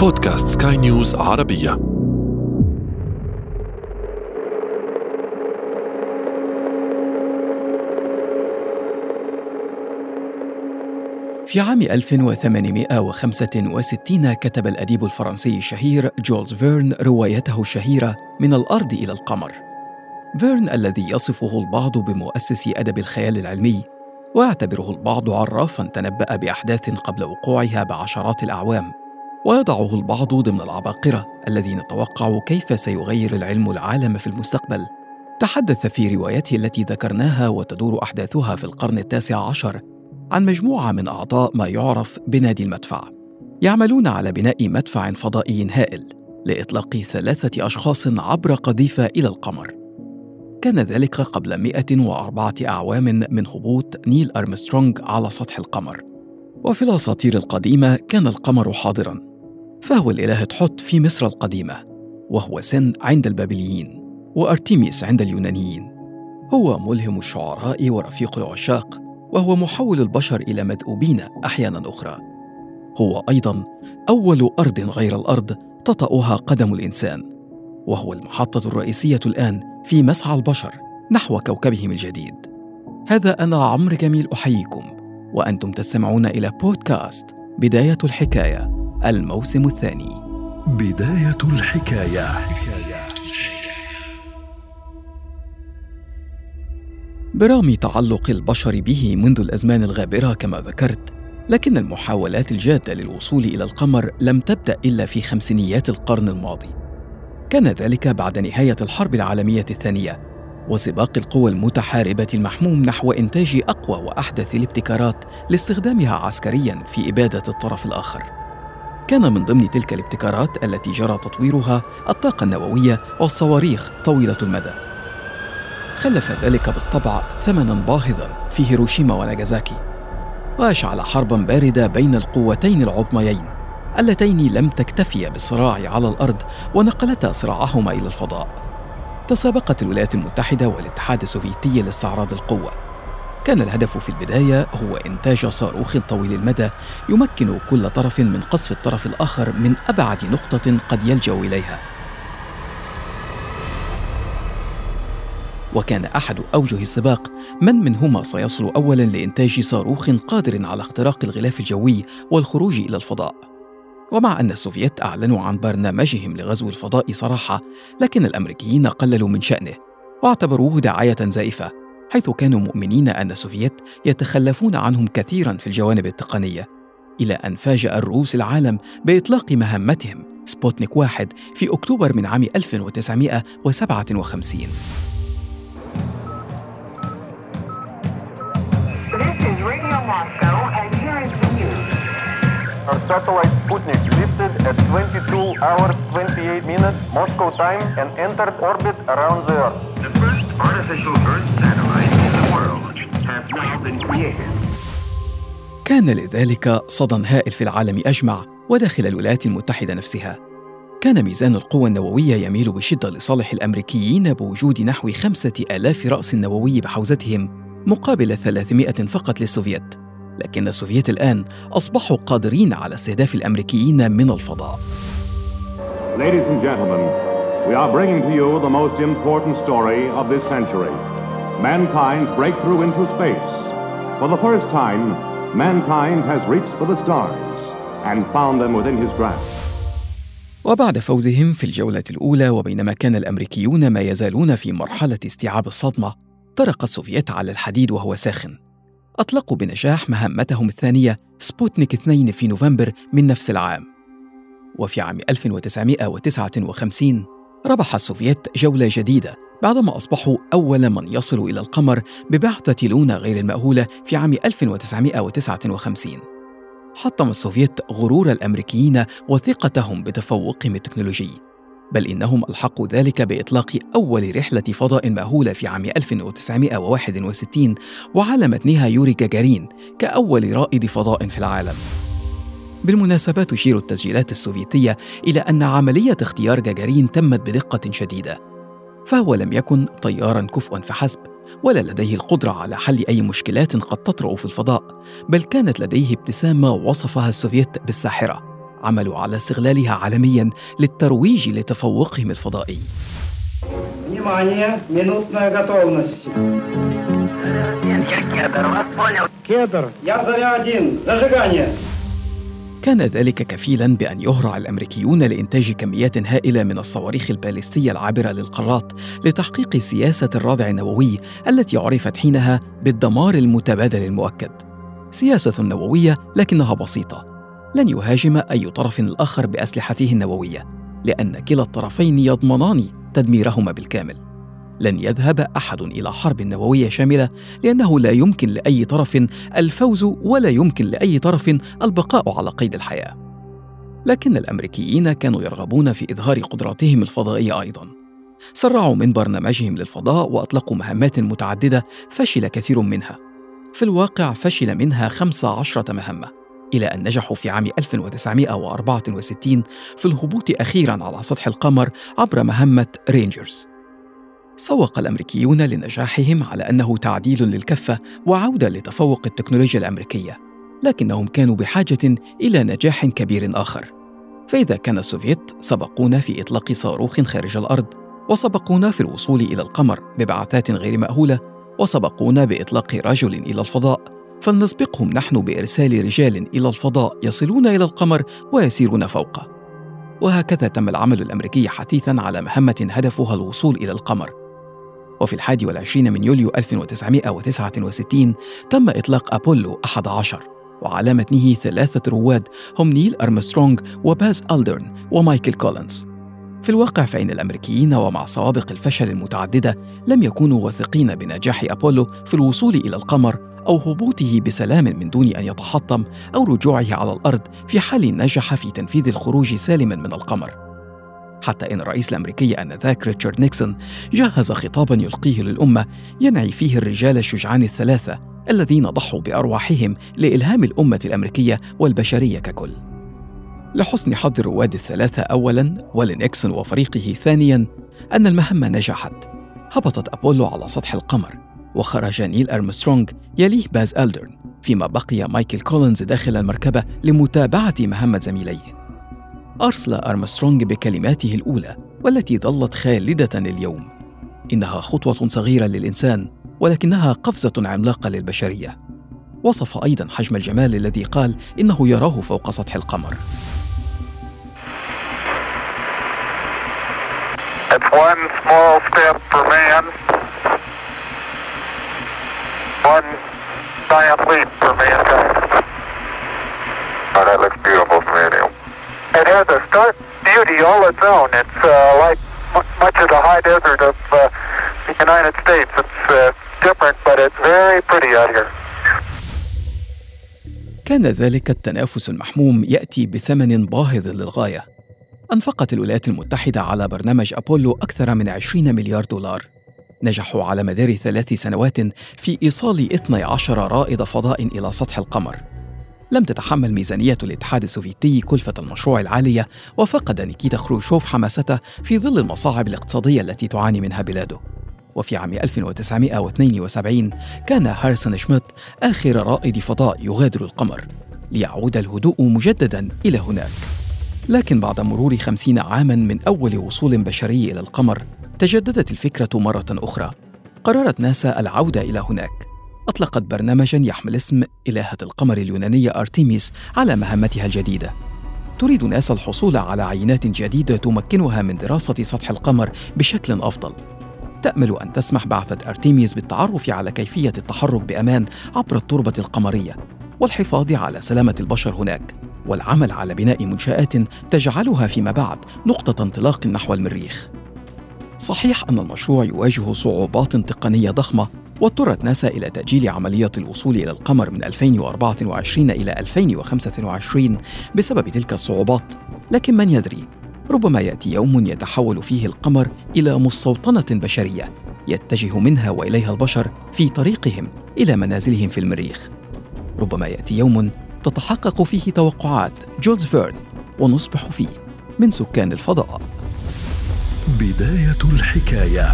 بودكاست سكاي نيوز عربية. في عام 1865 كتب الأديب الفرنسي الشهير جولز فيرن روايته الشهيرة من الأرض إلى القمر. فيرن الذي يصفه البعض بمؤسس أدب الخيال العلمي ويعتبره البعض عرافا تنبأ بأحداث قبل وقوعها بعشرات الأعوام. ويضعه البعض ضمن العباقرة الذين توقعوا كيف سيغير العلم العالم في المستقبل. تحدث في روايته التي ذكرناها وتدور أحداثها في القرن التاسع عشر عن مجموعة من أعضاء ما يعرف بنادي المدفع. يعملون على بناء مدفع فضائي هائل لإطلاق ثلاثة أشخاص عبر قذيفة إلى القمر. كان ذلك قبل 104 أعوام من هبوط نيل أرمسترونغ على سطح القمر. وفي الأساطير القديمة كان القمر حاضراً. فهو الإله تحط في مصر القديمة وهو سن عند البابليين وأرتيميس عند اليونانيين. هو ملهم الشعراء ورفيق العشاق وهو محول البشر إلى مذؤوبين أحيانا أخرى. هو أيضا أول أرض غير الأرض تطأها قدم الإنسان وهو المحطة الرئيسية الآن في مسعى البشر نحو كوكبهم الجديد. هذا أنا عمرو جميل أحييكم وأنتم تستمعون إلى بودكاست بداية الحكاية. الموسم الثاني. بداية الحكاية. برغم تعلق البشر به منذ الأزمان الغابرة كما ذكرت لكن المحاولات الجادة للوصول إلى القمر لم تبدأ إلا في خمسينيات القرن الماضي. كان ذلك بعد نهاية الحرب العالمية الثانية وسباق القوى المتحاربة المحموم نحو إنتاج أقوى وأحدث الابتكارات لاستخدامها عسكريا في إبادة الطرف الآخر. كان من ضمن تلك الابتكارات التي جرى تطويرها الطاقة النووية والصواريخ طويلة المدى. خلف ذلك بالطبع ثمنا باهظا في هيروشيما وناجازاكي وأشعل حربا باردة بين القوتين العظميين اللتين لم تكتفيا بالصراع على الأرض ونقلتا صراعهما إلى الفضاء تسابقت الولايات المتحدة والاتحاد السوفيتي لاستعراض القوة كان الهدف في البداية هو إنتاج صاروخ طويل المدى يمكن كل طرف من قصف الطرف الآخر من أبعد نقطة قد يلجأ إليها. وكان أحد أوجه السباق من منهما سيصل اولا لإنتاج صاروخ قادر على اختراق الغلاف الجوي والخروج إلى الفضاء. ومع أن السوفيت أعلنوا عن برنامجهم لغزو الفضاء صراحة لكن الأمريكيين قللوا من شأنه واعتبروه دعاية زائفة. حيث كانوا مؤمنين ان السوفيت يتخلفون عنهم كثيرا في الجوانب التقنيه إلى ان فاجأ الروس العالم باطلاق مهمتهم سبوتنيك واحد في اكتوبر من عام 1957 This is Radio Moscow, and here is the news. Our satellite Sputnik lifted at 22 hours 28 minutes Moscow time and entered orbit around the Earth. The first artificial Earth satellite كان لذلك صدى هائل في العالم أجمع وداخل الولايات المتحدة نفسها. كان ميزان القوى النووية يميل بشدة لصالح الأمريكيين بوجود نحو خمسة آلاف رأس نووي بحوزتهم مقابل 300 فقط للسوفيت لكن السوفيت الآن أصبحوا قادرين على استهداف الأمريكيين من الفضاء. Ladies and gentlemen, we are bringing to you the most important story of this century. Mankind's breakthrough into space. For the first time, mankind has reached for the stars and found them within his grasp. وبعد فوزهم في الجولة الأولى وبينما كان الأمريكيون ما يزالون في مرحلة استيعاب الصدمة طرق السوفيت على الحديد وهو ساخن أطلقوا بنجاح مهمتهم الثانية سبوتنيك 2 في نوفمبر من نفس العام وفي عام 1959 ربح السوفيت جولة جديدة بعدما أصبحوا أول من يصل إلى القمر ببعثة لونا غير المأهولة في عام 1959 حطم السوفيت غرور الأمريكيين وثقتهم بتفوقهم التكنولوجي بل إنهم ألحقوا ذلك بإطلاق أول رحلة فضاء مأهولة في عام 1961 وعلى متنها يوري جاجارين كأول رائد فضاء في العالم. بالمناسبة تشير التسجيلات السوفيتية إلى أن عملية اختيار جاجارين تمت بدقة شديدة. فهو لم يكن طيارا كفؤا فحسب ولا لديه القدرة على حل أي مشكلات قد تطرأ في الفضاء بل كانت لديه ابتسامة وصفها السوفيت بالساحرة عملوا على استغلالها عالميا للترويج لتفوقهم الفضائي. كدر كان ذلك كفيلا بأن يهرع الأمريكيون لإنتاج كميات هائلة من الصواريخ البالستيه العابرة للقارات لتحقيق سياسة الردع النووي التي عرفت حينها بالدمار المتبادل المؤكد. سياسة نووية لكنها بسيطة. لن يهاجم أي طرف الآخر بأسلحته النووية، لأن كلا الطرفين يضمنان تدميرهما بالكامل. لن يذهب أحد إلى حرب نووية شاملة لأنه لا يمكن لأي طرف الفوز ولا يمكن لأي طرف البقاء على قيد الحياة. لكن الأمريكيين كانوا يرغبون في إظهار قدراتهم الفضائية أيضا. سرعوا من برنامجهم للفضاء وأطلقوا مهمات متعددة فشل كثير منها. في الواقع فشل منها 15 مهمة إلى أن نجحوا في عام 1964 في الهبوط أخيرا على سطح القمر عبر مهمة رينجرز. سوق الأمريكيون لنجاحهم على أنه تعديل للكفه وعودة لتفوق التكنولوجيا الأمريكية لكنهم كانوا بحاجة إلى نجاح كبير آخر. فإذا كان السوفيت سبقونا في إطلاق صاروخ خارج الأرض وسبقونا في الوصول إلى القمر ببعثات غير مأهولة وسبقونا بإطلاق رجل إلى الفضاء فلنسبقهم نحن بإرسال رجال إلى الفضاء يصلون إلى القمر ويسيرون فوقه. وهكذا تم العمل الأمريكي حثيثا على مهمة هدفها الوصول إلى القمر. وفي الحادي والعشرين من يوليو 1969 تم إطلاق أبولو 11 وعلى متنه ثلاثة رواد هم نيل أرمسترونغ وباز ألدرن ومايكل كولينز. في الواقع فإن الأمريكيين ومع سوابق الفشل المتعددة لم يكونوا واثقين بنجاح أبولو في الوصول إلى القمر أو هبوطه بسلام من دون أن يتحطم أو رجوعه على الأرض في حال نجح في تنفيذ الخروج سالما من القمر. حتى إن الرئيس الأمريكي آنذاك ريتشارد نيكسون جهز خطابا يلقيه للأمة ينعي فيه الرجال الشجعان الثلاثة الذين ضحوا بأرواحهم لإلهام الأمة الأمريكية والبشرية ككل. لحسن حظ الرواد الثلاثة أولا ولنيكسون وفريقه ثانيا أن المهمة نجحت. هبطت أبولو على سطح القمر وخرج نيل أرمسترونغ يليه باز ألدرن فيما بقي مايكل كولينز داخل المركبة لمتابعة مهمة زميليه أرسل أرمسترونغ بكلماته الأولى والتي ظلت خالدة اليوم. إنها خطوة صغيرة للإنسان ولكنها قفزة عملاقة للبشرية. وصف أيضا حجم الجمال الذي قال إنه يراه فوق سطح القمر. It's one small step for man, one giant leap for mankind. Beauty all its own. It's uh, like much of the high desert of uh, the United States. It's uh, different, but it's very pretty out here. كان ذلك التنافس المحموم يأتي بثمن باهظ للغاية أنفقت الولايات المتحدة على برنامج أبولو أكثر من 20 مليار دولار نجحوا على مدار ثلاث سنوات في إيصال 12 رائد فضاء إلى سطح القمر لم تتحمل ميزانية الاتحاد السوفيتي كلفة المشروع العالية وفقد نيكيتا خروشوف حماسته في ظل المصاعب الاقتصادية التي تعاني منها بلاده. وفي عام 1972 كان هارسون شميت آخر رائد فضاء يغادر القمر ليعود الهدوء مجددا إلى هناك. لكن بعد مرور خمسين عاما من أول وصول بشري إلى القمر تجددت الفكرة مرة أخرى. قررت ناسا العودة إلى هناك. أطلقت برنامجا يحمل اسم إلهة القمر اليونانية أرتيميس على مهمتها الجديدة. تريد ناسا الحصول على عينات جديدة تمكنها من دراسة سطح القمر بشكل أفضل. تأمل أن تسمح بعثة أرتيميس بالتعرف على كيفية التحرك بأمان عبر التربة القمرية والحفاظ على سلامة البشر هناك. والعمل على بناء منشآت تجعلها فيما بعد نقطة انطلاق نحو المريخ. صحيح أن المشروع يواجه صعوبات تقنية ضخمة واضطرت ناسا إلى تأجيل عملية الوصول إلى القمر من 2024 إلى 2025 بسبب تلك الصعوبات. لكن من يدري؟ ربما يأتي يوم يتحول فيه القمر إلى مستوطنة بشرية يتجه منها وإليها البشر في طريقهم إلى منازلهم في المريخ. ربما يأتي يوم تتحقق فيه توقعات جولز فيرن ونصبح فيه من سكان الفضاء. بداية الحكاية.